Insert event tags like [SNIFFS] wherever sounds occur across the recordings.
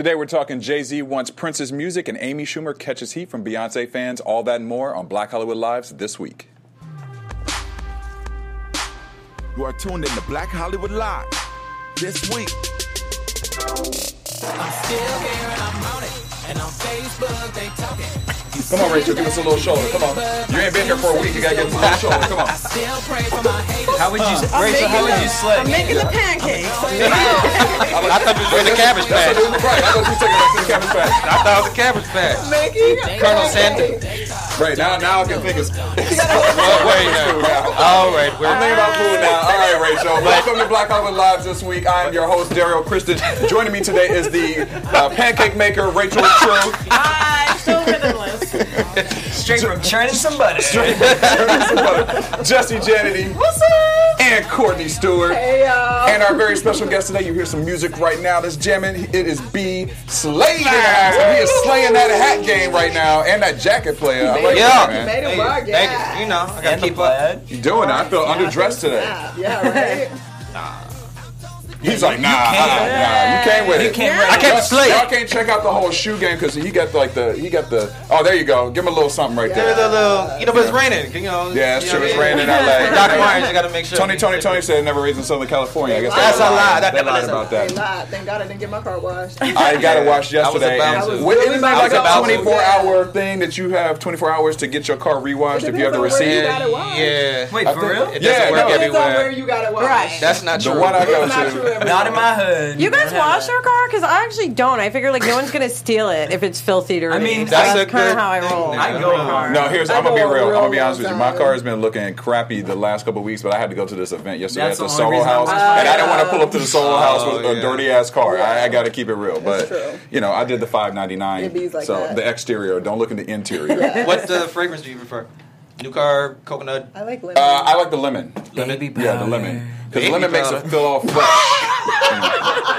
Today we're talking Jay Z wants Prince's music and Amy Schumer catches heat from Beyonce fans. All that and more on Black Hollywood Lives this week. You are tuned in to Black Hollywood Live this week. I'm still here and I'm on it. And on Facebook they talking. Come on, Rachel, give us a little shoulder. Come on. You ain't been here for a week. You gotta give us a little [LAUGHS] shoulder. Come on. still pray for my haters. How would you, Rachel? How would you slay? I'm making the pancakes. [LAUGHS] I thought you was [LAUGHS] doing the cabbage patch. Right, I thought you were taking us to the cabbage patch. I thought it was a cabbage patch. making Colonel Sanders. Right, now, now I can think it's. Oh, wait, no. All right, we're I'm thinking about food now. All right, Rachel. Welcome to Black Hollywood Lives this week. I am your host, Daryl Kristen. Joining me today is the uh, pancake maker, Rachel True. I'm so rhythmless. straight from churning some butter. Jesse Janedy. What's up? And Courtney Stewart. Hey y'all. And our very special guest today, you hear some music right now that's jamming. It is B Slade. in the house. And He is slaying that hat game right now and that jacket player. I like Yeah. that, man. Made it work, Thank yeah. you. You know, I got to keep up. You doing it? I feel underdressed today. Yeah, right. He's like, nah, uh, nah, you can't with it. can't I can't Y'all- slay. Y'all can't check out the whole shoe game because he got like the he got the. Oh, there you go. Give him a little something right There's there. a little, you know, but it's raining. You know, Yeah, it's true. know It's what raining in LA. [LAUGHS] Doc Martens, you got to make sure. Tony, Tony, Tony said never raised in Southern California. I guess That's a lie. That- They lied that's a- about They that. lied. Thank God I didn't get my car washed. [LAUGHS] I got it washed [LAUGHS] I was yesterday. about and to. What- Isn't about that like to. a I was about to. 24 hour thing that you have 24 hours to get your car rewashed if you have the depends on where you receipt? it washed. Yeah. Wait, for think- real? It Yeah, doesn't work no. Depends on where everywhere. you got it washed. Right. That's not The true. one I go not true to. Everywhere. Not in my hood. You guys wash your car? Because I actually don't. I figure like no one's gonna steal it if it's filthy dirty. I mean, So That's that's, kind of how I thing. roll. I go hard. No, here's I I'm gonna be go real. I'm gonna be honest with you. My car has been looking crappy the last couple weeks, but I had to go to this event yesterday That's at the the Soho only reason I House, wash and I didn't want to pull up to the Soho House with Oh, a dirty ass car. I, I got to keep it real, but true. you know, I did the 5.99. It bees like so the exterior. Don't look in the interior. [LAUGHS] What uh, fragrance do you prefer? New car, coconut. I like lemon. Uh, I like the lemon. Lemon. Baby Yeah, the lemon. Because Baby lemon makes it feel all fresh. [LAUGHS]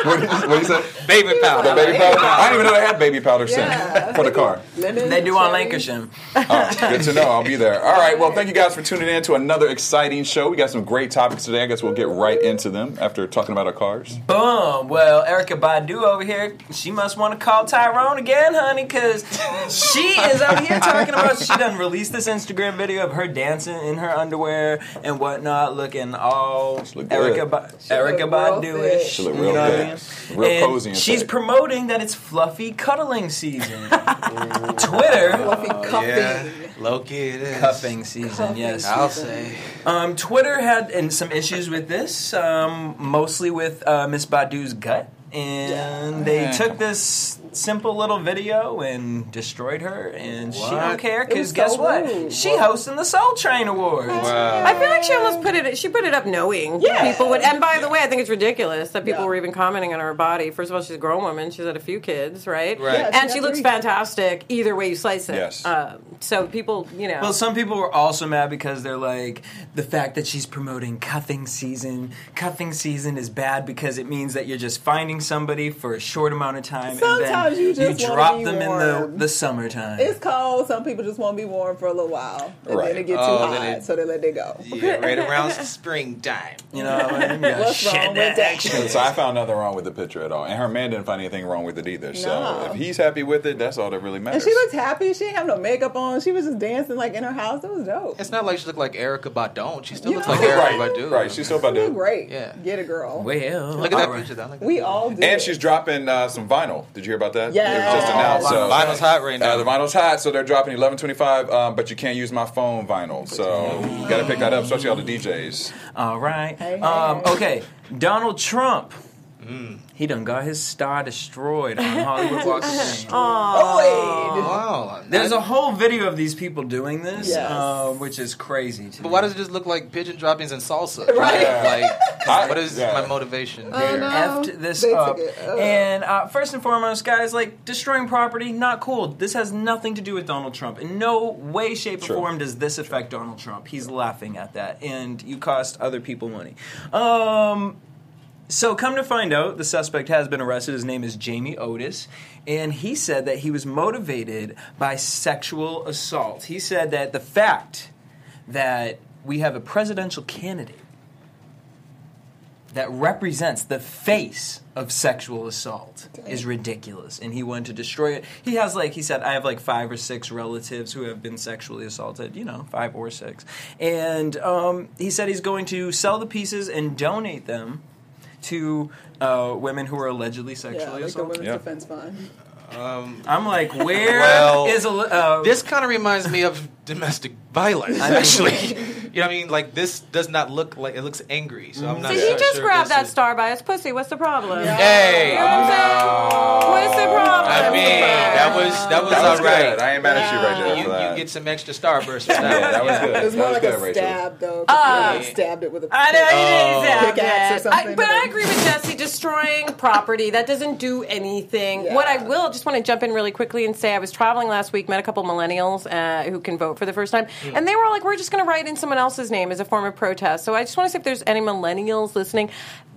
what did you, what you say? Baby powder. The baby powder? I didn't even know they had baby powder scent Yeah. for the car. They do on cherry. Lancashire. Oh, good to know. I'll be there. All right. Well, thank you guys for tuning in to another exciting show. We got some great topics today. I guess we'll get right into them after talking about our cars. Boom. Well, Erykah Badu over here, she must want to call Tyrone again, honey, because she is out here talking about she done released this Instagram video of her dancing in her underwear and whatnot, looking all look good. Erykah, ba- Erykah look real She look you know good. what I mean? Real And cozy and she's thick. promoting that it's fluffy cuddling season. [LAUGHS] Twitter Fluffy cuffing. Yeah. Loki it is. cuffing season, yes. I'll say. Um, Twitter had and some issues with this, um, mostly with uh, Miss Badu's gut, and they took this simple little video and destroyed her, and she What? don't care because guess so what? rude. She hosting the Soul Train Awards. Wow. I feel like she almost put it. She put it up knowing Yeah. people would. And by the way, I think it's ridiculous that people Yeah. were even commenting on her body. First of all, she's a grown woman. She's had a few kids, right? Right. Yeah, and she got looks three. fantastic either way you slice it. Yes. Um, so people, you know. Well, some people were also mad because they're like, the fact that she's promoting cuffing season. Cuffing season is bad because it means that you're just finding somebody for a short amount of time, Sometimes and you just wanna drop be them in the the summertime. It's cold. Some people just want to be warm for a little while, and Right. then it get too Oh, hot, it- so they let it go. Yeah, right around [LAUGHS] springtime. You know, what I mean? Yeah, [LAUGHS] What's wrong with that? action. So I found nothing wrong with the picture at all, and her man didn't find anything wrong with it either. So No. if he's happy with it, that's all that really matters. And she looked happy. She didn't have no makeup on. She was just dancing like in her house. It was dope. It's not like she looked like Erykah Badon. She still You looks know- like Erykah right, Badu. right. She's still about She to. looked great. Yeah. Get a girl. Well, Look at that all right. picture. though. Look at we all did. And she's dropping uh, some vinyl. Did you hear about that? Yeah. It was just announced. So Vinyl's hot right now. Uh, the vinyl's hot, so they're dropping 1125, um, but you can't use my phone vinyl. So you got to pick that up, especially all the DJs. All right. Hey, hey, um, okay. Donald Trump. He done got his star destroyed on Hollywood [LAUGHS] Walk of Fame. Oh, wait. Wow. There's a whole video of these people doing this, Yes. uh, which is crazy. To But me. why does it just look like pigeon droppings and salsa? [LAUGHS] Right. Like, I- what is yeah. my motivation Oh, here? no. effed this They up. took it. Ugh. And uh, first and foremost, guys, like destroying property, not cool. This has nothing to do with Donald Trump. In no way, shape, or True. form does this affect Donald Trump. He's laughing at that, and you cost other people money. Um. So, come to find out, the suspect has been arrested. His name is Jamie Otis, and he said that he was motivated by sexual assault. He said that the fact that we have a presidential candidate that represents the face of sexual assault is ridiculous. And he wanted to destroy it. He has like he said i have like five or six relatives who have been sexually assaulted you know five or six. And um, he said he's going to sell the pieces and donate them to uh, women who are allegedly Yeah, sexually like the assaulted Women's Yeah. Defense Fund. i'm like where is Well, a li- uh, This kind of reminds me of domestic violence, actually. [LAUGHS] you know what I mean? Like this does not look like it looks angry. So I'm not. So he just sure grabbed this that is- star by his pussy. What's the problem? Hey, You know what I'm? What's the problem? I mean that was that was That was all right. good. I ain't mad at you right there You, you get some extra starburst for yeah, that. that was good. It was more that like was a Rachel. stab, though. 'cause Ah. he, like, stabbed it with a I know you didn't sound Pickaxe or something, I, but but I agree with Jesse. Destroying property that doesn't do anything. Yeah. What I will just want to jump in really quickly and say, I was traveling last week, met a couple millennials uh, who can vote for the first time, and they were all like, "We're just going to write in someone else's name as a form of protest." So I just want to see if there's any millennials listening.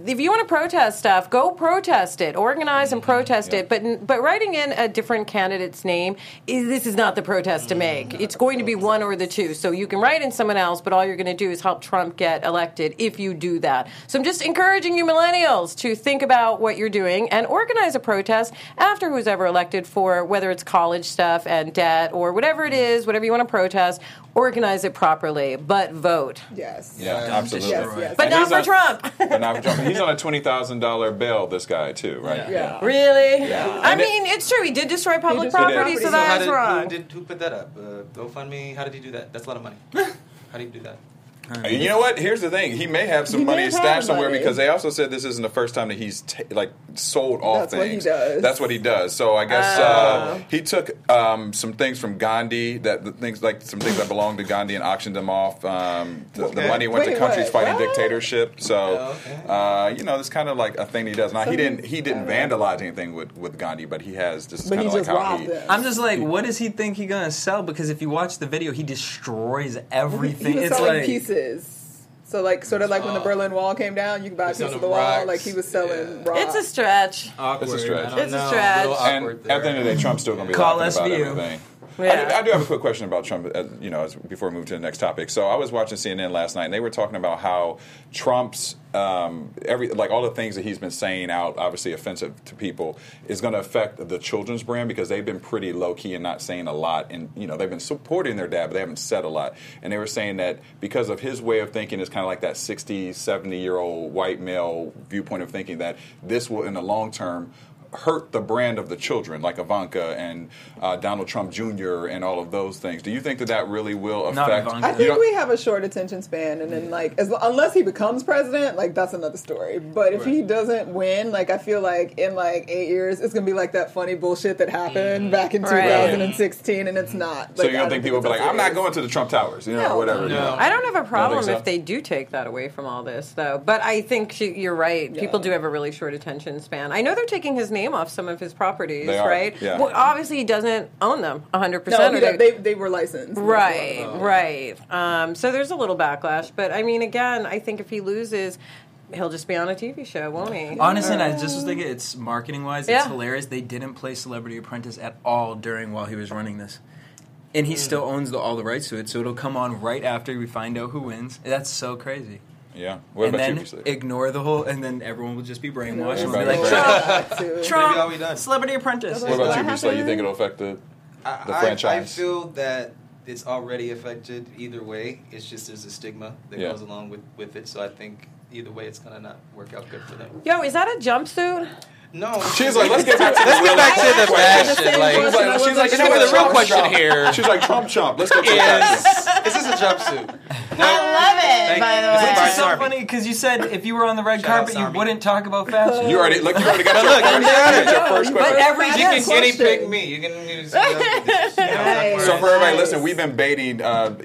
If you want to protest stuff, go protest it, organize and protest it. But but writing in a different candidate's name is this is not the protest to make. Mm-hmm. It's going to be one or the two. So you can write in someone else, but all you're going to do is help Trump get elected if you do that. So I'm just encouraging you millennials to think about what you're doing and organize a protest after who's ever elected for whether it's college stuff and debt or whatever it is, whatever you want to protest, organize it properly, but vote. Yes. Yeah, absolutely. Yes, yes. But And not for on- Trump. [LAUGHS] But not for Trump. He's on a twenty thousand dollar bill. This guy too, right? Yeah. Really? Yeah. I And it- mean, it's true. He did destroy public destroyed property, property. so So that's did, wrong. Who, did, who put that up? Uh, GoFundMe. How did he do that? That's a lot of money. [LAUGHS] how do you do that? You know what? Here's the thing. He may have some He may money have stashed somewhere money. because they also said this isn't the first time that he's ta like sold off That's what he things. does. That's what he does. So I guess uh, he took um, some things from Gandhi that the things like some things that belonged to Gandhi and auctioned them off. Um, the, the money went to countries what? fighting What? dictatorship. So Oh, okay. uh, you know, it's kind of like a thing he does. Now he didn't he didn't vandalize anything with, with Gandhi, but he has this But kind he of like just how robbed he. them. I'm just like, what does he think he's gonna sell? Because if you watch the video, he destroys everything. He was it's selling like pieces. So like sort of like when the Berlin Wall came down, you could buy a He's piece of the wall. rocks. Like he was selling Yeah. rocks. It's a stretch. Awkward. It's a stretch. I don't It's a stretch. little And at the end of the day, Trump's still going to be Call laughing about SVU. everything. Yeah. I, do, I do have a quick question about Trump. As, you know, as, before we move to the next topic. So I was watching CNN last night, and they were talking about how Trump's um, every like all the things that he's been saying out, obviously offensive to people, is going to affect the children's brand because they've been pretty low key and not saying a lot. And you know, they've been supporting their dad, but they haven't said a lot. And they were saying that because of his way of thinking, is kind of like that 60, 70 year old white male viewpoint of thinking that this will, in the long term hurt the brand of the children, like Ivanka and uh, Donald Trump Jr. and all of those things. Do you think that that really will affect? Ivanka. I think we have a short attention span, and then like as unless he becomes president, like that's another story. But if he doesn't win, like I feel like in like eight years, it's gonna be like that funny bullshit that happened back in Right. 2016, and it's not. so Like, you I don't think people will be like, "I'm not going to the Trump Towers," you know, No, or whatever. you no. know? I don't have a problem so? if they do take that away from all this, though. But I think she, you're right. People do have a really short attention span. I know they're taking his name off some of his properties, They are, right? yeah. Well, obviously he doesn't own them 100. No, percent he- they they were licensed. Right, right. Um, so there's a little backlash, but I mean, again, I think if he loses, he'll just be on a TV show, won't he? Honestly, I just was thinking it's marketing wise, it's Yeah. hilarious. They didn't play Celebrity Apprentice at all during while he was running this. And he still owns the, all the rights to it, so it'll come on right after we find out who wins. That's so crazy. Yeah. What and about then you, Priscilla? ignore the whole, and then everyone will just be brainwashed and be like, brainwashed. Trump, To- Trump, Maybe all we done. Celebrity Apprentice. What about you, That Priscilla? You think it'll affect the? I, the I- franchise? I feel that it's already affected either way. It's just there's a stigma that Yeah. goes along with, with it. So I think either way, it's gonna not work out good for them. Yo, is that a jumpsuit? No, She's like, let's get back to the real back to the question. fashion. Like, She's like, she's like, you know the real question chump. here She's like Trump chump. Let's get to the fashion. is: Is this a jumpsuit? [LAUGHS] I love it. Thank by the This is way. Which is so Sarmi. funny because you said if you were on the red Shout carpet, you wouldn't talk about fashion. You already look. You already got your Look, first, you got your first But question. every You Yes, can guinea question. pig me. You can. You [LAUGHS] can So for everybody listening, we've been baiting uh,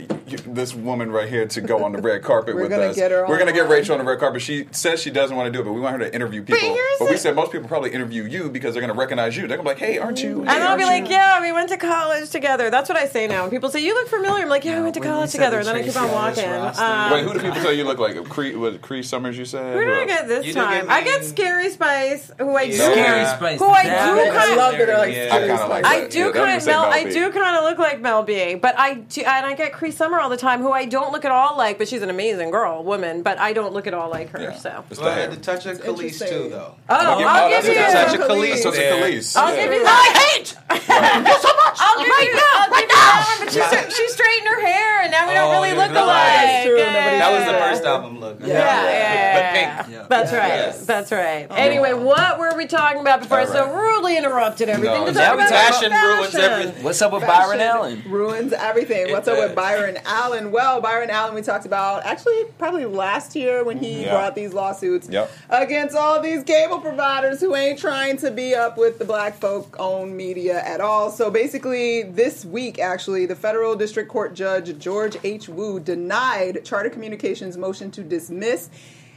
this woman right here to go on the red carpet We're with gonna us. get her We're going to get on. Rachel on the red carpet. She says she doesn't want to do it, but we want her to interview people. here's But we the- said most people probably interview you because they're going to recognize you. They're going to be like, "Hey, aren't you?" And Hey, I'll be aren't like, you?" yeah, we went to college together. That's what I say now. When people say, you look familiar, I'm like, yeah, we went to when you college said together. the And then I keep Tracy on Ellis walking. roster. Um, Wait, who do people say you look like? Cree, was it Cree Summers? You said. Who did I else? get this You do time? get I get mean- Scary Spice, who I do. Yeah. Scary Spice. Who I that- do I kind love that they're like Yeah. I kinda like I that. do Yeah, that kind of say Mel. Mel I B. do kind of look like Mel B, but I do, and I get Cree Summer all the time, who I don't look at all like, but she's an amazing girl, woman, but I don't look at all like her. Yeah. So. It's Well, the I had to touch of Kelis too, though. Oh, give- I'll oh, give you. a touch of Kelis. Kelis. So it's. Kelis. I'll give you. I hate [LAUGHS] you so much. I'll give you that. I'll give you that one. But she, sta- she straightened her hair, and now we don't Oh, really look no, alike. that's true. Nobody- That was the first album look. Yeah. Yeah, yeah, But yeah. pink. That's right. Yes. That's right. Oh. Anyway, what were we talking about before I so rudely interrupted everything No, to yeah, talk we about Fashion ruins everything. What's up with Fashion Byron Allen? ruins everything. What's It up with. Byron Allen? Well, Byron Allen, we talked about actually probably last year when he Yeah. brought these lawsuits Yep. against all these cable providers who ain't trying to be up with the black folk owned media at all. So basically, this week, actually, the federal district court judge George H. Wu denied Charter Communications' motion to dismiss.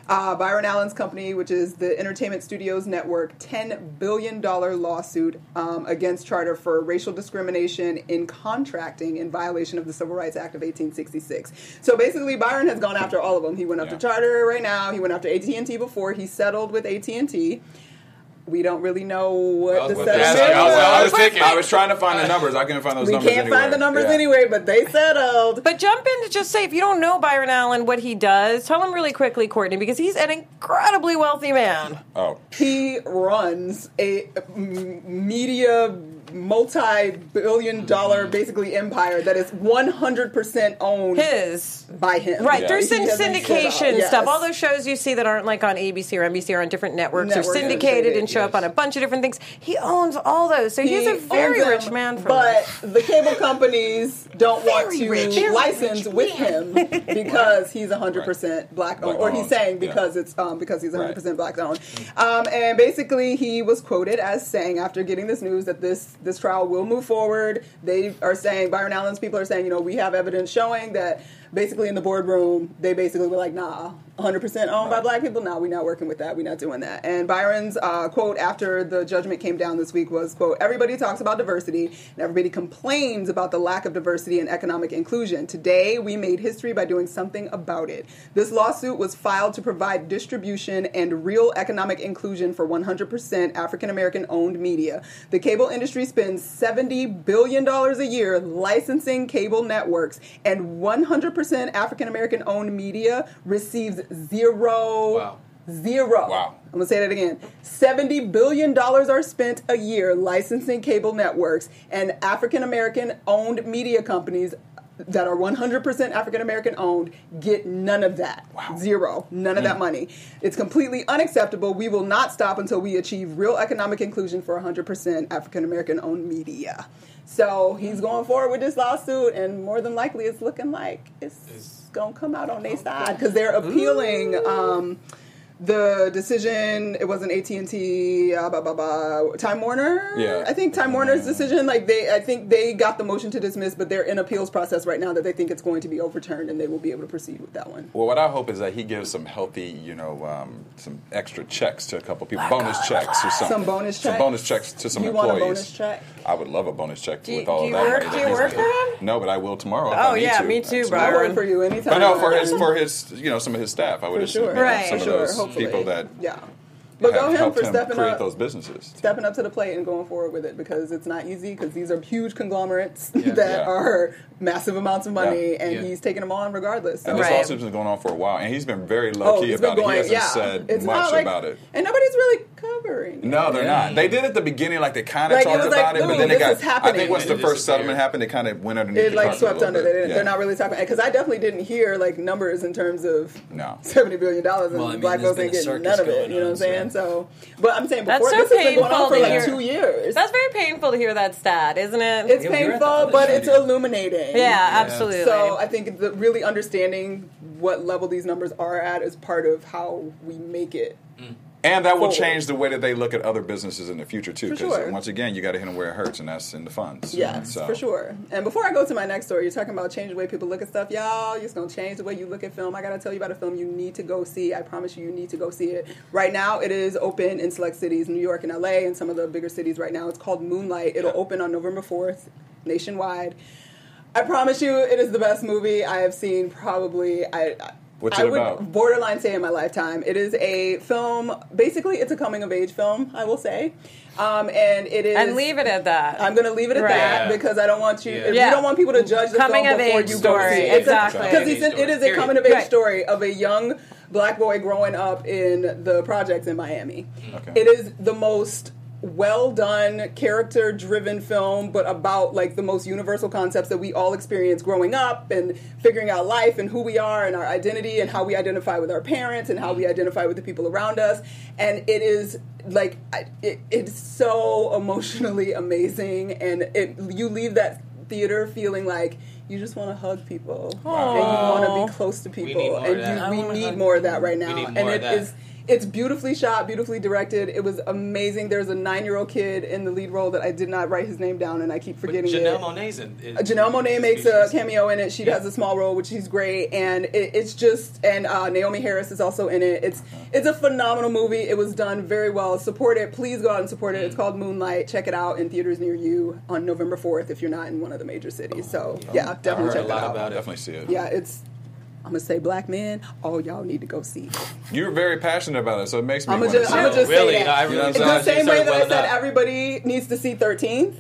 Uh, Byron Allen's company, which is the Entertainment Studios Network, $10 billion lawsuit um, against Charter for racial discrimination in contracting in violation of the Civil Rights Act of 1866. So basically, Byron has gone after all of them. He went after Yeah. Charter right now. He went after AT&T before. He settled with AT&T. We don't really know what I was the about to settlement ask. I was- I was was. thinking. I was [LAUGHS] trying to find the numbers. I couldn't find those We numbers can't anywhere. find the numbers Yeah. anyway, but they settled. But jump in to just say, if you don't know Byron Allen, what he does, tell him really quickly, Courtney, because he's an incredibly wealthy man. Oh, he runs a media multi-billion dollar basically empire that is 100% owned His. by him Right, Yeah. there's some syndication yes. stuff. All those shows you see that aren't like on ABC or NBC or on different networks Networks are are syndicated syndicated, and show up on a bunch of different things. He owns all those, so he's a very them, rich man. For but the cable companies don't want to rich, license rich with him [LAUGHS] because he's 100% black owned, or he's owned, saying yeah. because it's um, because he's 100% Right. black owned. Um, and basically, he was quoted as saying after getting this news that this this trial will move forward. They are saying Byron Allen's people are saying, you know, we have evidence showing that basically in the boardroom they basically were like, nah. 100% owned by black people. Now we're not working with that. We're not doing that. And Byron's uh, quote after the judgment came down this week was, "quote Everybody talks about diversity and everybody complains about the lack of diversity and economic inclusion. Today we made history by doing something about it. This lawsuit was filed to provide distribution and real economic inclusion for 100% African American owned media. The cable industry spends 70 billion dollars a year licensing cable networks, and 100% African American owned media receives zero. Wow. Zero. Wow. I'm gonna say that again. Seventy billion dollars are spent a year licensing cable networks, and African American owned media companies that are 100% African American owned get none of that. Zero. None of that mm. money. It's completely unacceptable. We will not stop until we achieve real economic inclusion for 100% African American owned media. So he's going forward with this lawsuit, and more than likely, it's looking like it's gonna come out on their side because they're appealing. Um, the decision it wasn't AT and T, uh, blah, blah, blah, Time Warner. Yeah. I think Time Warner's decision. Like they, I think they got the motion to dismiss, but they're in appeals process right now that they think it's going to be overturned, and they will be able to proceed with that one. Well, what I hope is that he gives some healthy, you know, um, some extra checks to a couple people, bonus checks or something. Some bonus Some checks? bonus checks to some You employees. want a bonus check? I would love a bonus check Do with all do of that. work- do you work for him? No, but I will tomorrow. Oh, I need yeah, to. me too, Absolutely. I'll Byron. work for you anytime. But no, for his for his you know some of his staff, I would For assume sure. Right. some For of sure, those hopefully. people that yeah. But have go him for him stepping create up. those businesses. stepping up to the plate and going forward with it because it's not easy because these are huge conglomerates [LAUGHS] that Yeah. are massive amounts of money Yeah. and Yeah. he's taking them on regardless. So. And this Right. lawsuit's been going on for a while, and he's been very low key he's about it. going- He hasn't yeah. said It's much not like- about it. and nobody's really covering. it. No, they're not. They did at the beginning, like they kind of Like, it talked was like, about it, but then it got. is I think once the It first settlement happened, it kind of went underneath. It the like swept little under. bit. They, Yeah. They're not really talking because I definitely didn't hear like numbers in terms of No. seventy billion dollars and Well, I mean, black folks ain't getting none of it. You know what I'm saying? so- So, but I'm saying That's before so this has been going painful on for like two years. That's very painful to hear that stat, isn't it? it's Yeah, we were at the painful, but it's illuminating. yeah, absolutely. So I think the really understanding what level these numbers are at is part of how we make it. Mm. And that will Forward. change the way that they look at other businesses in the future too. Because sure. once again, you got to hit them where it hurts, and that's in the funds. Yes, So- for sure. And before I go to my next story, you're talking about changing the way people look at stuff. Y'all, you're just gonna change the way you look at film. I gotta tell you about a film you need to go see. I promise you, you need to go see it. Right now, it is open in select cities, New York and LA, and some of the bigger cities right now. It's called Moonlight. It'll Yeah. open on November 4th, nationwide. I promise you, it is the best movie I have seen. Probably, I. I What's I it would about? borderline say in my lifetime. It is a film. Basically, it's a coming of age film. I will say, um, and it is. And leave it at that. I'm going to leave it at Right. that Yeah. because I don't want you. If Yeah. you don't want people to judge the Coming film of before age you story, go see it. exactly. Because it is a Period. coming of age Right. story of a young black boy growing up in the projects in Miami. Okay. It is the most well done character driven film but about like the most universal concepts that we all experience growing up and figuring out life and who we are and our identity and how we identify with our parents and how we identify with the people around us. And it is like it, it's so emotionally [LAUGHS] amazing. And it you leave that theater feeling like you just want to hug people. And you want to be close to people need more of and that. you, we need more of that right now. need and more of that. is it's beautifully shot, beautifully directed. It was amazing. There's a nine-year-old kid in the lead role that I did not write his name down, and I keep But forgetting Janelle it. Monae's in. in Uh, Janelle Monae makes a cameo in it. She Yeah. has a small role, which she's great, and it, it's just and uh, Naomie Harris is also in it. It's it's a phenomenal movie. It was done very well. Support it, please go out and support it. It's called Moonlight. Check it out in theaters near you on November fourth if you're not in one of the major cities. So yeah, I definitely heard check a it lot out. about it. Definitely see it. Yeah, it's. I'm gonna say black men. All y'all need to go see. it. You're very passionate about it, so it makes me I'm gonna just, I'm just Really? say that. No, I really it's the same way that I said everybody needs to see 13th.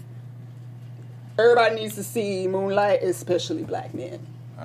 Everybody needs to see Moonlight, especially black men.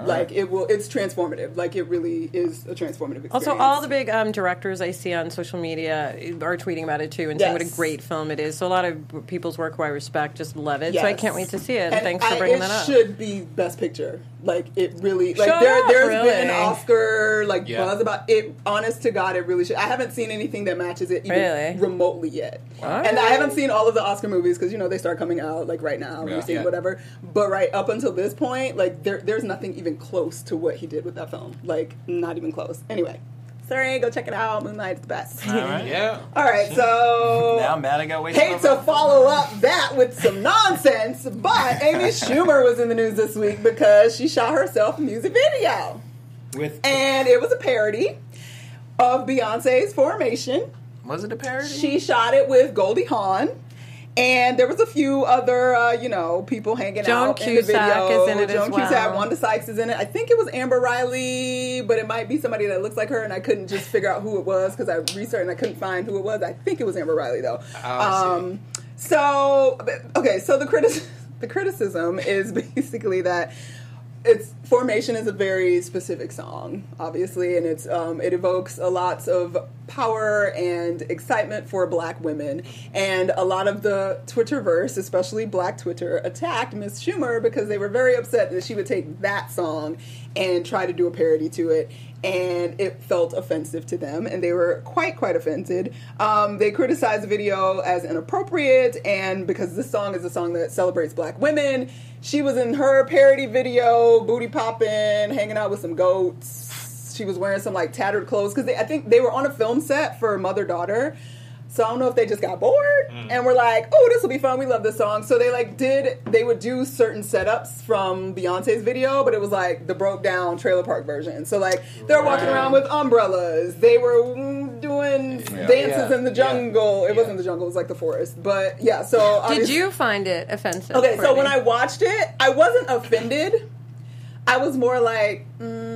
Like it will, it's transformative. Like it really is a transformative experience. Also, all the big um, directors I see on social media are tweeting about it too and saying what a great film it is. So a lot of people's work who I respect just love it. So I can't wait to see it. And, And thanks for I- bringing it that up. should be Best Picture. Like it really, like Shut there, up, there's really? been an Oscar like Yeah. buzz about it. Honest to God, it really should. I haven't seen anything that matches it even Really? remotely yet. Wow. And I haven't seen all of the Oscar movies because you know they start coming out like right now. Yeah. You're seeing Yeah. whatever. But right up until this point, like there, there's nothing even close to what he did with that film. Like not even close. Anyway, sorry, go check it out. Moonlight's the best. All right. [LAUGHS] Yeah. All right, so Now I'm mad I got wasted. Hate to follow up that with some nonsense, but Amy Schumer was in the news this week because she shot herself a music video. with And it was a parody of Beyonce's Formation. was it a parody? She shot it with Goldie Hawn. And there was a few other, uh, you know, people hanging Joan out in the Cusack video. is in it as Joan Cusack, well. Wanda Sykes is in it. I think it was Amber Riley, but it might be somebody that looks like her, and I couldn't just figure out who it was because I researched and I couldn't find who it was. I think it was Amber Riley though. I see. Um, so okay, so the criti- [LAUGHS] the criticism is [LAUGHS] basically that it's formation is a very specific song obviously and it's um, it evokes a lots of power and excitement for black women. And a lot of the twitterverse especially black twitter attacked miss schumer because they were very upset that she would take that song and try to do a parody to it and it felt offensive to them and they were quite quite offended. Um, they criticized the video as inappropriate and because this song is a song that celebrates black women she was in her parody video booty popping hanging out with some goats. She was wearing some like tattered clothes because i think they were on a film set for mother daughter so I don't know if they just got bored and were like, "Oh, this will be fun. We love this song." So they like did they would do certain setups from Beyonce's video, but it was like the broke down trailer park version. So like they're walking around with umbrellas. They were mm, doing Yeah. dances Yeah. in the Yeah. jungle. It Yeah. wasn't the jungle; it was like the forest. But yeah, so Did you find it offensive? Okay, so when I watched it, I wasn't offended. I was more like, mm,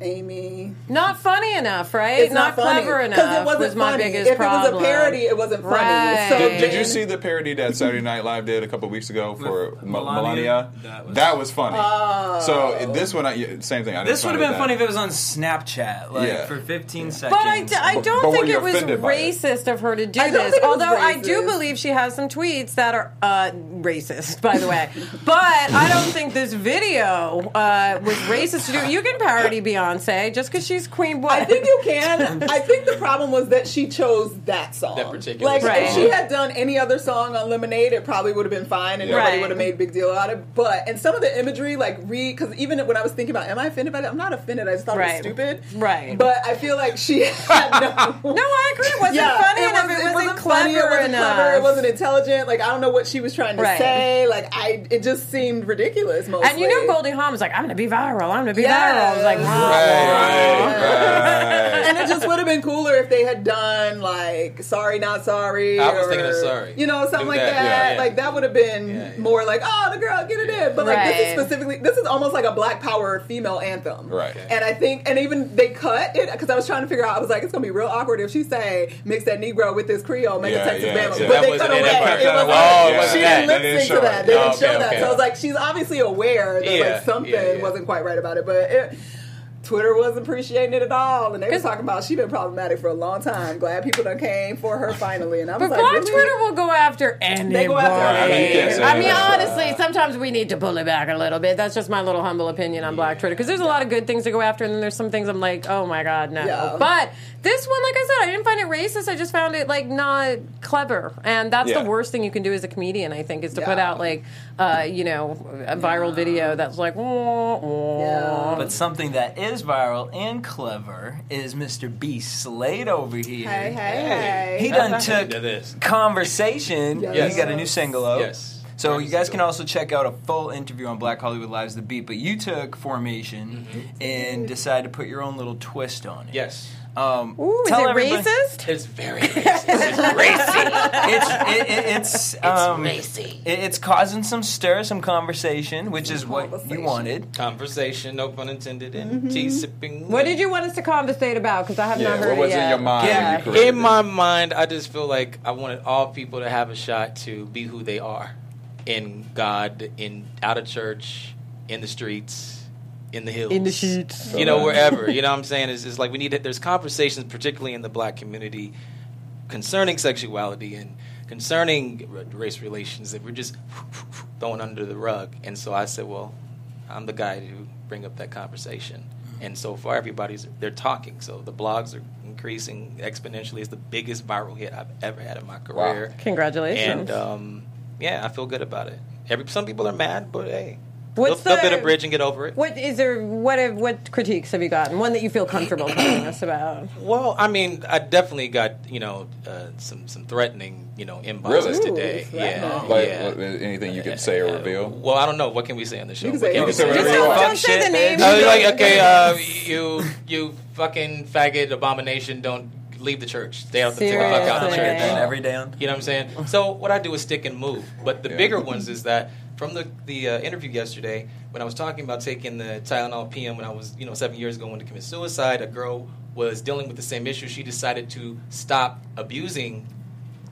Amy, not funny enough, right? it's not, funny clever because enough it wasn't was my funny. biggest if problem. it was a parody, it wasn't funny. Right. So Did- Did you see the parody that Saturday Night Live did a couple weeks ago for With Melania? Melania? That That was- was, funny. Oh. so this one, I, yeah, same thing. I This would have been that- funny if it was on Snapchat, like Yeah. for 15 seconds. But I, d- I don't but think you it was offended by it? racist of her to do I don't this. think it was Although I do believe she has some tweets that are uh, racist, by the way. [LAUGHS] but I don't think this video uh, was racist to do. You can parody Beyonce just because she's Queen Bey. I think you can. [LAUGHS] I think the problem was that she chose that song. That particular like song. if she had done any other song on Lemonade, it probably would have been fine and Yeah. nobody Right. would have made a big deal out of it. But and some of the imagery, like read, because even when I was thinking about, am I offended by that? I'm not offended. I just thought it was stupid. Right. But I feel like she [LAUGHS] had no. [LAUGHS] No, I agree. It wasn't funny it, enough. was, It, wasn't, funny, clever it wasn't enough. clever. It wasn't intelligent. Like I don't know what she was trying to Right. say. Like I, it just seemed ridiculous. Mostly. And you know, Goldie Hawn was like, "I'm going to be viral. I'm going to be Yes. viral." I was like, Right. Right. And it just would have been cooler if they had done like sorry, not sorry. I was or, thinking of sorry. You know, something Do like that. that. Yeah, yeah. Like that would have been Yeah, yeah. more like, oh, the girl, get it in. But like this is specifically, this is almost like a Black Power female anthem. Right. And I think, and even they cut it because I was trying to figure out. I was like, it's gonna be real awkward if she say mix that Negro with this Creole, make Yeah, a Texas yeah, Bama. yeah. But That they wasn't cut in away. that. It was Oh, like, it wasn't she didn't They lip didn't sync to that. They Oh, didn't show that. So I was like, she's obviously aware that like something yeah, yeah. wasn't quite right about it, but. It, Twitter wasn't appreciating it at all, and they were talking about she been problematic for a long time. Glad people done came for her finally, and I was But like, Black really? Twitter will go after anybody. They go after anybody. You can't I mean, honestly, sometimes we need to pull it back a little bit. That's just my little humble opinion on Black Twitter. Because there's a lot of good things to go after, and then there's some things I'm like, oh my god, no. Yeah. But this one, like I said, I didn't find it racist. I just found it like not clever, and that's Yeah. the worst thing you can do as a comedian. I think is to put out like, uh, you know, a viral video that's like, wah, wah. Yeah. But something that is viral and clever is Mr. B Slade over here. Hey, hey, hey. He done Into took this. conversation. Yes. He got a new single out. Yes. So you guys can also check out a full interview on Black Hollywood Live's The Beat. But you took Formation mm-hmm. and decided to put your own little twist on it. Yes. Um, Ooh, is it everybody- racist? It's very [LAUGHS] racist. It's [LAUGHS] racy. It's it, it, it's um, it- it's causing some stir, some conversation, which is what you wanted. Conversation, no pun intended, and tea sipping. What did you want us to conversate about? Because I have Yeah, not heard what was it yet. in your mind? Yeah. you In my mind, I just feel like I wanted all people to have a shot to be who they are in God, in out of church, in the streets, in the hills, In the sheets. You know, wherever. You know what I'm saying? It's, it's like we need. There's conversations, particularly in the black community, concerning sexuality and concerning race relations that we're just [SNIFFS] throwing under the rug. And so I said, well, I'm the guy to bring up that conversation. And so far, everybody's they're talking. So the blogs are increasing exponentially. It's the biggest viral hit I've ever had in my career. Wow. Congratulations. And um, yeah, I feel good about it. Every some people are mad, but hey, What's they'll, they'll bit a bridge and get over it. What is there? What have, what critiques have you gotten? One that you feel comfortable telling us about? Well, I mean, I definitely got you know uh, some some threatening you know inboxes Really? today. Ooh, yeah. Like, yeah. what- anything you can say or reveal? Well, I don't know. What can we say on the show? You can say we anything. Just Just Fuck don't, don't say the name. I was like, okay, uh, you you fucking faggot abomination, don't leave the church. Stay out the, take the fuck out of the church. And every day on. You know what I'm saying? So what I do is stick and move. But the Yeah. bigger ones is that from the the uh, interview yesterday, when I was talking about taking the Tylenol PM when I was you know seven years ago when to commit suicide, a girl was dealing with the same issue. She decided to stop abusing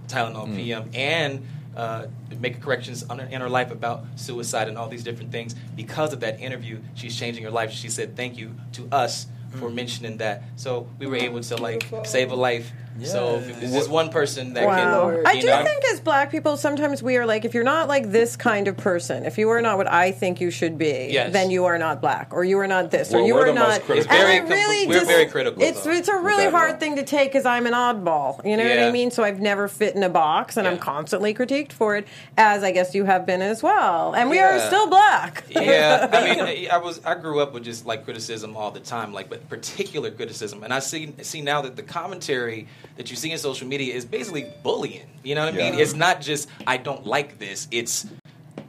Tylenol PM and uh, make corrections on her, in her life about suicide and all these different things. Because of that interview, she's changing her life. She said thank you to us for mentioning that. So we were able to like save a life. So if it's just one person that Wow. can, I do know, think as black people, sometimes we are like, if you're not like this kind of person, if you are not what I think you should be, Yes. then you are not black, or you are not this, Well, or you we're are the most not. critical. It's very and I com- really we're just- very critical, It's though, it's a really hard one. thing to take because I'm an oddball. You know what I mean? So I've never fit in a box, and I'm constantly critiqued for it, as I guess you have been as well. And we are still black. yeah, [LAUGHS] I mean, I- I was I grew up with just like criticism all the time, like but particular criticism, and I see see now that the commentary that you see in social media is basically bullying. You know what I mean? It's not just I don't like this; it's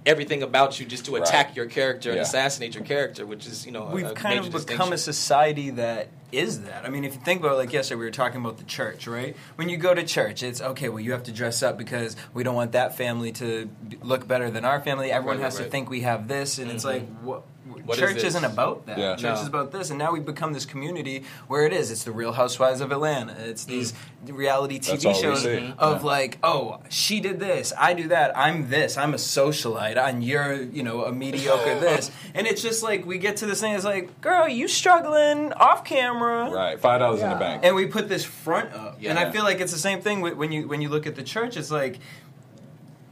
everything about you just to attack Right. your character and assassinate your character, which is you know We've a kind major of become a society that is that. I mean, if you think about it, like yesterday, we were talking about the church, right? When you go to church, it's okay. Well, you have to dress up because we don't want that family to look better than our family. Everyone Right, has to think we have this, and it's mm-hmm. like what. What is church this? isn't about that. Yeah. Church No. is about this, and now we've become this community where it is. It's the Real Housewives of Atlanta. It's mm. these reality TV shows of Yeah. like, oh, she did this, I do that, I'm this, I'm a socialite, and you're, you know, a mediocre [LAUGHS] this, and it's just like we get to this thing. It's like, girl, you struggling off camera, Right, five dollars in the bank. and we put this front up, and I feel like it's the same thing when you when you look at the church. It's like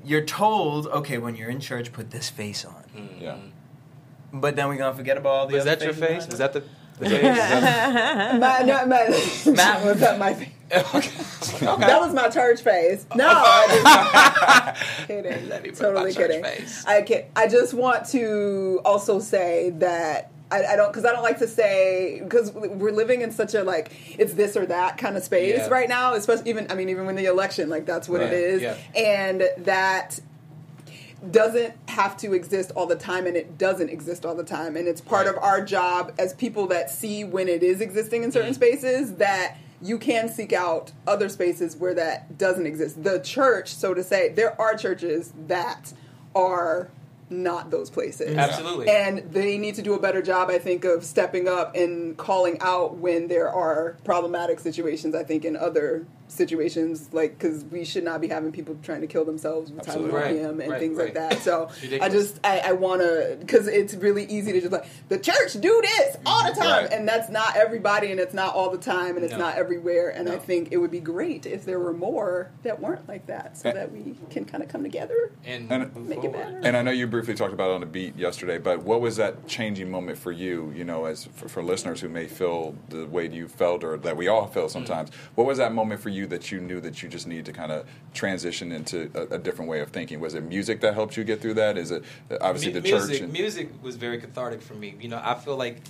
you're told, okay, when you're in church, put this face on, yeah. But then we're gonna forget about all the. Was other that your face? behind Was that the, the face? That- [LAUGHS] My, no, my, [LAUGHS] Matt. was that my face? [LAUGHS] okay. okay. That was my church face. No, I kidding. Let me put totally kidding. face. I can I just want to also say that. I, I don't because I don't like to say because we're living in such a like it's this or that kind of space Yeah. right now especially even I mean even when the election like that's what Right. it is Yeah. and that doesn't have to exist all the time and it doesn't exist all the time and it's part Right. of our job as people that see when it is existing in certain mm-hmm. spaces that you can seek out other spaces where that doesn't exist the church so to say there are churches that are not those places Absolutely. and they need to do a better job, I think, of stepping up and calling out when there are problematic situations. I think in other situations, like because we should not be having people trying to kill themselves with Absolutely. Tylenol Right, PM and right, things like that. So I just I, I want to because it's really easy to just like the church do this all the time, Right. and that's not everybody, and it's not all the time, and it's No. not everywhere. And I think it would be great if there were more that weren't like that, so And- that we can kind of come together. and, And- move Make it forward. better. And I know you briefly talked about it on the beat yesterday, but what was that changing moment for you? You know, as for, for listeners who may feel the way you felt or that we all feel sometimes, mm. what was that moment for you that you knew that you just needed to kind of transition into a, a different way of thinking? Was it music that helped you get through that? Is it obviously Mu- the music, church? and- music was very cathartic for me. You know, I feel like,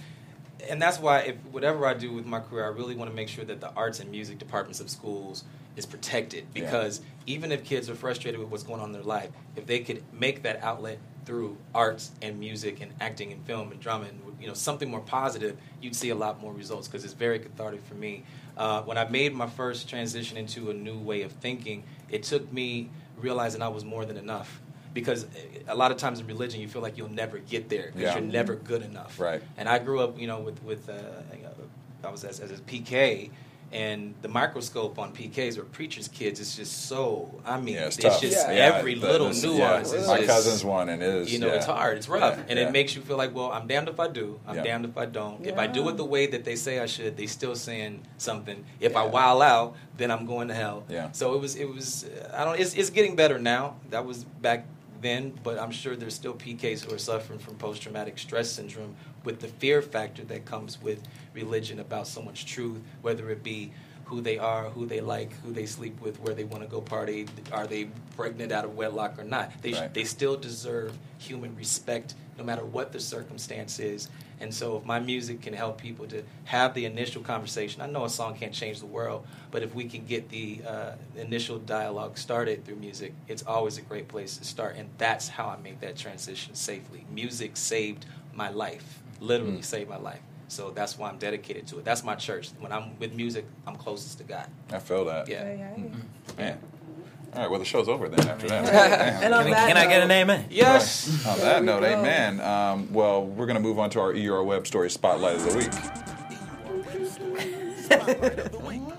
and that's why if whatever I do with my career, I really want to make sure that the arts and music departments of schools is protected Yeah. because even if kids are frustrated with what's going on in their life, if they could make that outlet through arts and music and acting and film and drama and you know something more positive, you'd see a lot more results because it's very cathartic for me. Uh, when I made my first transition into a new way of thinking, it took me realizing I was more than enough because a lot of times in religion you feel like you'll never get there because Yeah. you're never good enough. Right. And I grew up, you know, with with uh, I was as, as a PK, and the microscope on PKs or preachers' kids is just so. I mean, Yeah, it's it's, just Yeah. every the- little this- nuance. yeah. is My just, cousin's one, and it is. You know, yeah. it's hard. It's rough, Yeah, and yeah. it makes you feel like, well, I'm damned if I do. I'm Yeah. damned if I don't. If I do it the way that they say I should, they still saying something. If I Yeah. wow out, then I'm going to hell. Yeah. So it was. It was. uh, I don't. It's, it's getting better now. That was back then, but I'm sure there's still PKs who are suffering from post traumatic stress syndrome with the fear factor that comes with religion about someone's truth, whether it be who they are, who they like, who they sleep with, where they want to go party, are they pregnant out of wedlock or not. They, Right. they still deserve human respect no matter what the circumstance is. And so, if my music can help people to have the initial conversation, I know a song can't change the world, but if we can get the uh, initial dialogue started through music, it's always a great place to start. And that's how I made that transition safely. Music saved my life, literally Mm. saved my life. So that's why I'm dedicated to it. That's my church. When I'm with music, I'm closest to God. I feel that. Yeah. Man. All right. Well, the show's over then. After that. And on Can, that can I get an note- amen? Yes. On that note, go. amen. Um, well, we're going to move on to our ER Web Story Spotlight of the Week. [LAUGHS]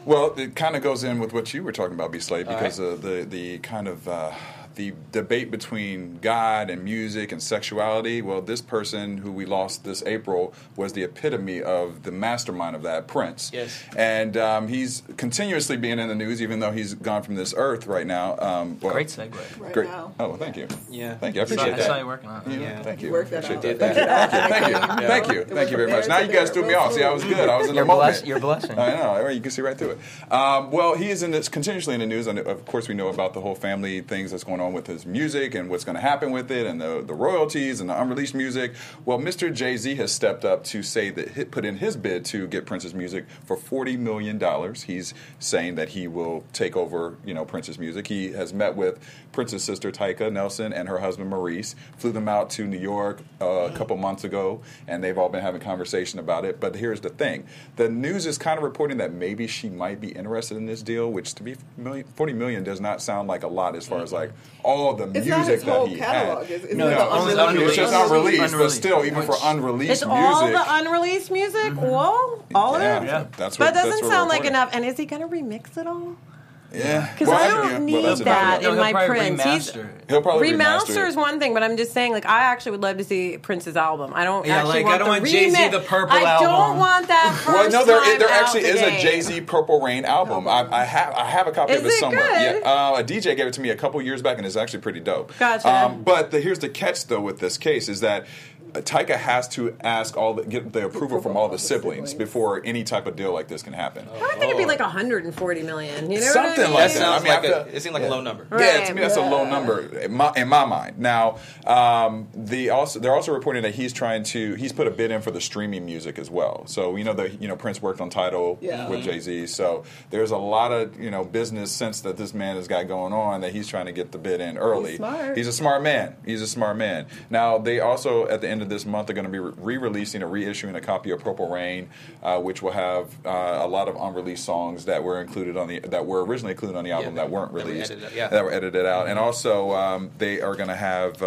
Well, it kind of goes in with what you were talking about, B. Slade, because uh, the the kind of uh, the debate between God and music and sexuality. Well, this person who we lost this April was the epitome of the mastermind of that, Prince. Yes. and um, he's continuously being in the news, even though he's gone from this earth right now. Um, well, Great segue. Right Great. now. Oh, well, thank you. Yeah. Thank you. I I saw, appreciate I saw you working on it. Yeah, Yeah. thank you. Work that Appreciate out. that. Thank Thank you. Thank you. Yeah. Thank you. Thank you very much. Now you guys threw me off. See, I was good. I was in You're the moment. bless- you're blessing. I know. You can see right through it. Um, well, he is in this continuously in the news, and of course, we know about the whole family things that's going on with his music and what's going to happen with it, and the, the royalties and the unreleased music. Well, Mr. Jay Z has stepped up to say that he put in his bid to get Prince's music for forty million dollars. He's saying that he will take over, you know, Prince's music. He has met with Prince's sister Tyka Nelson and her husband Maurice. Flew them out to New York uh, a couple months ago, and they've all been having conversation about it. But here's the thing: the news is kind of reporting that maybe she might be interested in this deal, which to be million, forty million does not sound like a lot as far as like all the It's not music his whole that he catalog. had. It's, it's No, like no, the only unreleased. It's just Unreleased. unreleased, but Unreleased. still, even for Which- unreleased It's music, all the unreleased music. Mm-hmm. Whoa, all of yeah, it. Yeah. that's what But doesn't what sound we're like enough. And is he going to remix it all? Yeah, Because Well, I don't well, need that's that another- No, in my probably Prince. He's, remaster it. He'll probably Remaster remaster is one thing, but I'm just saying, like, I actually would love to see Prince's album. I don't Yeah, actually like, I want don't want Jay-Z the Purple album. I don't want that first [LAUGHS] Well, no, there, time there out actually the is a. Jay Z Purple Rain album. I, I have I have a copy Is of it, it somewhere. good? Yeah, uh, a DJ gave it to me a couple years back, and it's actually pretty dope. Gotcha. Um, but the, here's the catch, though, with this case is that. Tyka has to ask all the, get the approval from all the siblings before any type of deal like this can happen. I would think it'd be like 140 million. You know Something what I mean? like That that. sounds I mean, I like a, it seemed like a low number. Yeah, to me that's a low number in my, in my mind. Now, um, the also they're also reporting that he's trying to he's put a bid in for the streaming music as well. So we know that you know Prince worked on Tidal Yeah. with Jay Z. So there's a lot of you know business sense that this man has got going on that he's trying to get the bid in early. He's smart. He's a smart man. He's a smart man. Now they also at the end of this month are going to be re-releasing or reissuing a copy of Purple Rain, uh, which will have uh, a lot of unreleased songs that were included on the that were originally included on the album Yeah, that weren't that were released edited, yeah. that were edited out, and also um, they are going to have.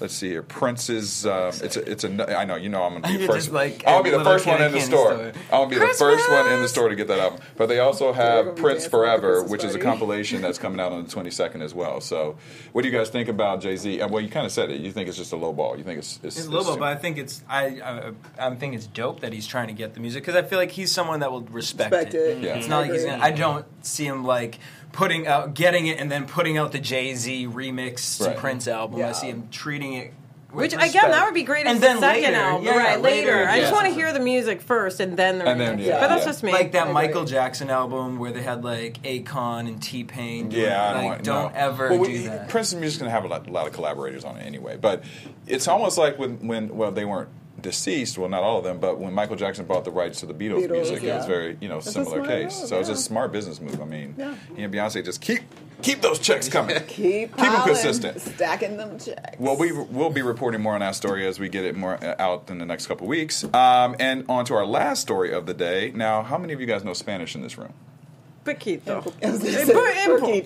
Let's see here. Prince's. Uh, it's a. It's a. I know. You know. I'm gonna be [LAUGHS] the You're first. like I'm gonna be the first one in the store. store. I'm gonna be the first one in the store to get that album. But they also have Prince dancing at the Forever, which is a compilation that's [LAUGHS] coming out on the 22nd as well. So, what do you guys think about Jay Z? Well, you kind of said it. You think it's just a low ball. You think it's it's, It's a little bit, but I think it's I, I I think it's dope that he's trying to get the music because I feel like he's someone that will respect, Respect it. Yeah. It's not like he's gonna. I don't see him like putting out, getting it, and then putting out the Jay Z remix to Right. Prince album. I see him treating it. Which respect. again, that would be great And as then the second later, album, yeah, right? Later, later, I just yeah. want to hear the music first and then the And then, remix. yeah, but that's yeah. just me. like that I Michael agree. Jackson album where they had like Akon and T Pain. Yeah, I don't, like, don't no. ever well, do we, that. Prince's music's gonna have a lot, a lot of collaborators on it anyway. But it's almost like when, when well, they weren't deceased. Well, not all of them, but when Michael Jackson bought the rights to the Beatles, Beatles, music, it was very you know similar case. move, so it's a smart business move. I mean, Yeah. he and Beyonce just keep keep those checks coming. [LAUGHS] Keep Keep 'em piling, consistent. stacking them checks. Well, we will be reporting more on that story as we get it more uh, out in the next couple weeks. Um, and on to our last story of the day. Now, how many of you guys know Spanish in this room? Poquito. I was gonna say, po- po- poquito.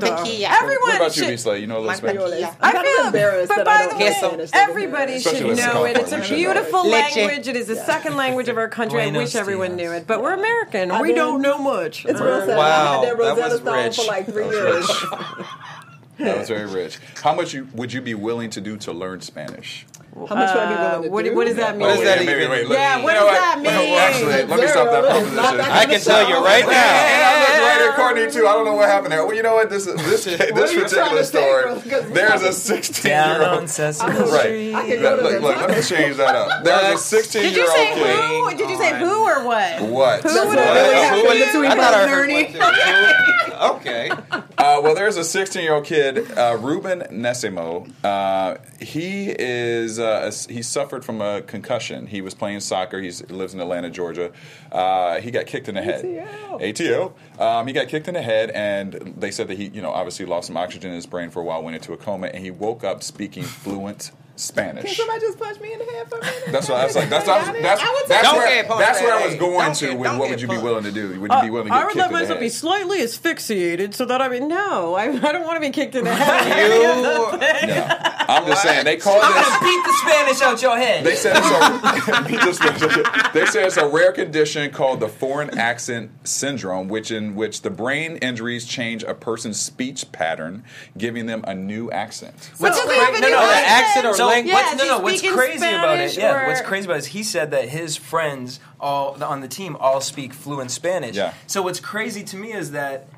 poquito. Everyone What about you, should. Lisa? You know a little Spanish? I'm I kind feel, embarrassed but that by I the don't way, know Spanish. everybody should know it. It's a beautiful Leche. language. It is the second language of our country. I wish everyone knew it, but we're American. I we don't know much. It's real sad. Wow, I had that that Rosetta was Stone rich. for like three years. [LAUGHS] That was very rich. How much you, would you be willing to do to learn Spanish? How much would I be willing to Uh, what, do? what does that mean? What does that Wait, even wait, mean? Yeah, what does that Well, mean? actually, let me stop that proposition. I can tell you right And now. [LAUGHS] I look right at Courtney too. I don't know what happened there. Well, you know what? This this [LAUGHS] this are you particular story. bro? 'Cause we There's a 16 Down year on old. Sesame I can- Right. Street. I can go Look, to look, let me change that up. There's a 16 year old. Did year you old say kid. who? Did you say who or what? What? Who would what have really really happened was- between I thought I Buzz and heard [LAUGHS] Ernie. one too. Who? Okay. Uh, well, there's a 16 year old kid, uh, Ruben Nsemoh. Uh, he is uh, a- he suffered from a concussion. He was playing soccer. He lives in Atlanta, Georgia. Uh, he got kicked in the head. ATL. ATO. Um, he got kicked in the head, and they said that he, you know, obviously lost some oxygen in his brain for a while, went into a coma, and he woke up speaking fluent Can somebody just punch me in the head for a minute? [LAUGHS] That's what I was like. That's that's [LAUGHS] that's, I would that's, Don't where, punched that's where I was going Don't to get- with what would you be willing to do? Would you be willing to get Uh, I would kicked let myself be slightly asphyxiated so that I mean, no, I, I don't want to be kicked in the head. You. [LAUGHS] Yeah. I'm just saying they call I'm this. gonna beat the Spanish out your head. They said it's a, they said it's a rare condition called the foreign accent syndrome, which in which the brain injuries change a person's speech pattern, giving them a new accent. What's does he have a no, new no, the accent? accent or So- language? Yeah, what's, no, no. What's speaking crazy about it? Spanish Yeah, or- what's crazy about it is he said that his friends all on the team all speak fluent Spanish. Yeah. So what's crazy to me is that.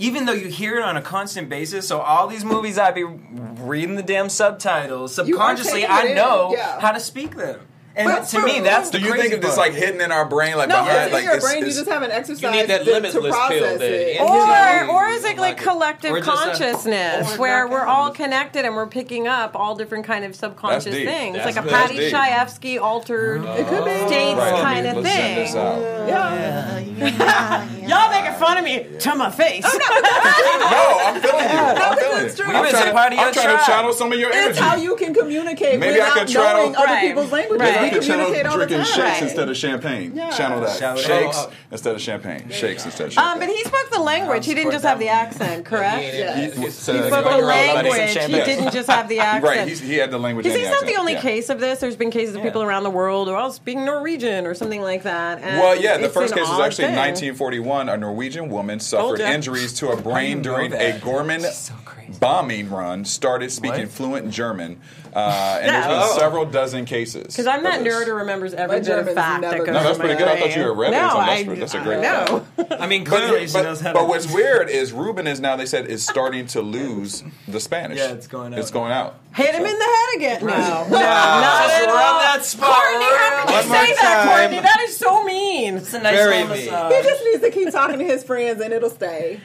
Even though you hear it on a constant basis, so all these movies I'd be reading the damn subtitles, subconsciously I know yeah. how to speak them. And But to me, for- that's Do the you crazy think it's part. like hidden in our brain, like No, behind, it's like your it's- brain. You just haven't exercised You need that to, to limitless pill process that it. it- Or, or is it like like collective Or just a- consciousness where we're all connected and we're picking up all different kind of subconscious That's things, That's like a good. Paddy That's deep. Chayefsky altered oh. It could be. states Right, kind of let's send this thing. out. Yeah. [LAUGHS] Y'all making fun of me to my face. Oh, [LAUGHS] no, I'm feeling you. I'm feeling it's you. true. I'm trying, to, I'm trying to channel some of your energy. It's how you can communicate Maybe without can try to- knowing other people's languages. Right. Maybe I We can channel communicate all the drinking shakes Right. instead of champagne. Yeah. Channel that. Shout shakes out. instead of champagne. Shakes instead of champagne. Um, but he spoke the language. He didn't just have the accent, correct? Yeah. He- He he said- He He spoke spoke the the language. language. He didn't just have the accent. Right, he's, he had the language. Because he's not the only Yeah. case of this. There's been cases of people around the world who all speak Norwegian or something like that. and Well, yeah, the first case was actually thing. 1941. A Norwegian woman suffered injuries to her brain during a? German so crazy. Bombing run. Started speaking What? fluent German, uh, and Yeah. there's been [LAUGHS] Oh. several dozen cases. Because I'm that of nerd who remembers every My bit of fact that goes good. No, that's in pretty my good. I thought brain. you were read it, No, so that's I, that's a I great know. [LAUGHS] I mean, But, clearly she but, knows how but to. what's weird is Ruben is now they said is starting to lose the Spanish. Yeah, it's going out It's going out. Hit him in the head again. No, no, not Just at all. that spot. Courtney, how can you say that. Courtney? That is so mean. It's a nice Very mean. He just needs to keep talking to his friends, and it'll stay.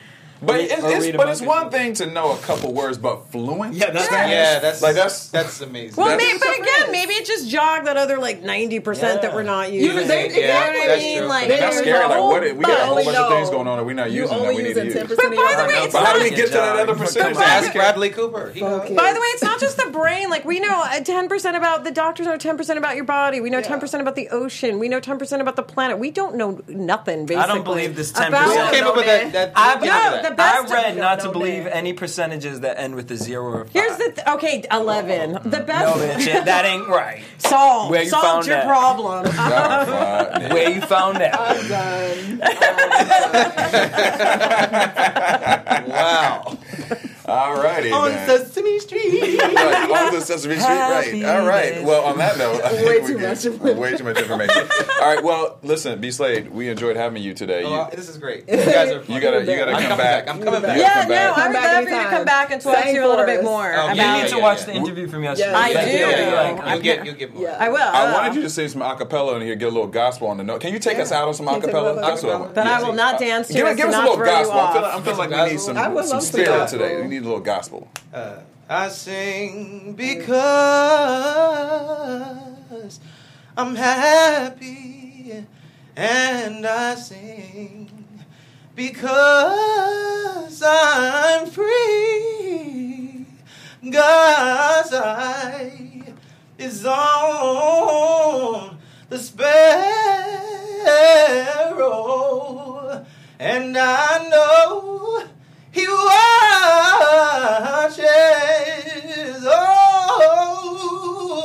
But it's, it's, but it's book. one thing to know a couple words, but fluent. Yeah, that's- Spanish? Yeah, that's like that's that's amazing. Well, That's may, but again, friends. maybe it just jogged that other like ninety percent that we're not You- using. they- you know what I mean? true. Like, that's scary. Like whole what? We got a whole bunch. bunch of things going on that we're not using that we need to use. But by the way, it's But how do we not- get to that other percentage? But- Ask Bradley Cooper. He knows. Focus. By the way, it's not just the brain. Like we know ten percent about the doctors know ten percent about your body. We know ten percent about the ocean. We know ten percent about the planet. We don't know nothing. Basically, I don't believe this 10%. Who came up with that? that I- who came No, up with the that? best. I read not to believe any percentages that end with a zero or a five. Here's the th- okay, eleven. Oh. The no, best. bitch, that ain't right. [LAUGHS] Solve. Where you Solved found your that? problem. Nah, [LAUGHS] fuck. Where you found that? [LAUGHS] I'm done. Wow. All righty. On then. Sesame Street. Right, on the Sesame Street, right. All right. Well, on that note, I Way think we too get- much information. Way too much information. All right. Well, listen, B Slade, we enjoyed having you today. Oh, You, this is great. You guys are. [LAUGHS] you gotta, you gotta I'm come back. back. I'm coming back. Yeah, no. I Come would love for you to come back and talk to you a little for bit us. more Oh, about. You yeah, need to yeah, watch yeah. the interview from yesterday. Yeah, I That do. you'll be like, You'll get. You'll get more. I will. I wanted you to sing some acapella in here, get a little gospel on the note. Can you take us out on some Can you take a acapella? little That's what I want. Then I will not dance to it. Give us a little gospel. I'm feeling, off. I'm feeling like we need some, I would some love some spirit today. We need a little gospel. Uh, I sing because I'm happy, and I sing because I'm free. God's eye is on the sparrow, and I know He watches. Oh,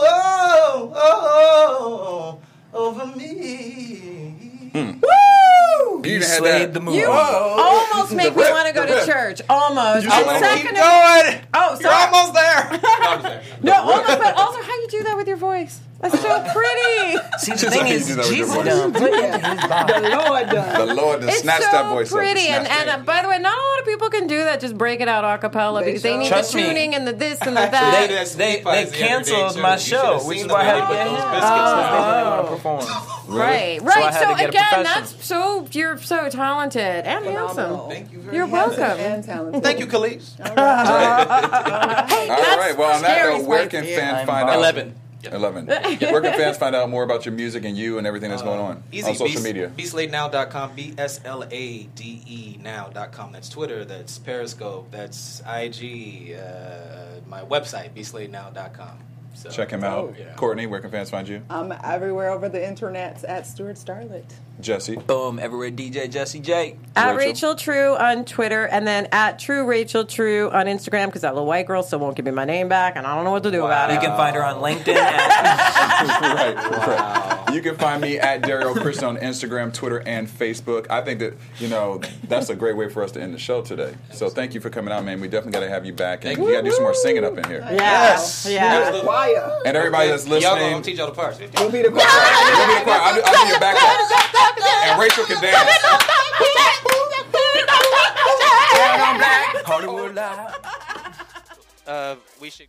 oh, oh, oh, over me. Hmm. You you had slayed that. the movie. You almost [LAUGHS] make me want to go to church. Almost. You And should Keep second, going. oh, You're almost there. No, I'm just there. No, almost. But also, how you do that with your voice? That's so pretty. See, the Just thing like you is, do that Jesus done put into his body. The Lord done. The Lord just It's snatched so that voice up. pretty, Just and, and uh, by the way, not a lot of people can do that. Just break it out a cappella because they need Trust the me. tuning and the this and the that. did that They, they the day, canceled too. my You should show, have which is why I had way to get put those biscuits They on. didn't want to perform. Right, So right. had So, to get a again, that's so you're so talented and Phenomenal. handsome. Thank you very much. You're much. welcome. And talented. Thank you, Kelis. All right. [LAUGHS] All right. Well, on that scary note, where can fans find out? Eleven. Eleven. Where can fans find out more about your music and you and everything that's going on Easy. on social Beast- media? BSladeNow.com, B S L A D E now.com. That's Twitter, that's Periscope, that's IG, uh, my website, BSladeNow.com. So, Check him out. Oh, yeah. Courtney, where can fans find you? I'm everywhere over the internet at Stuart Starlet. Jesse. Boom, everywhere DJ Jesse J. At Rachel. Rachel True on Twitter, and then at True Rachel True on Instagram because that little white girl still won't give me my name back, and I don't know what to do about it. You can find her on [LAUGHS] LinkedIn at right, right. You can find me at Daryl Christian on Instagram, Twitter, and Facebook. I think that you know that's a great way for us to end the show today. So thank you for coming out, man. We definitely got to have you back, and Thank you got to do some more singing up in here. Yeah, Yes. yeah. Choir. And everybody that's listening, Y'all gonna listening, teach all the parts. We'll be the choir. You'll be the choir. I'll, do, I'll be your backup, and Rachel can dance. Hollywood Live. Uh, we should.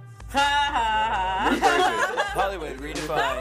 Hollywood redefined.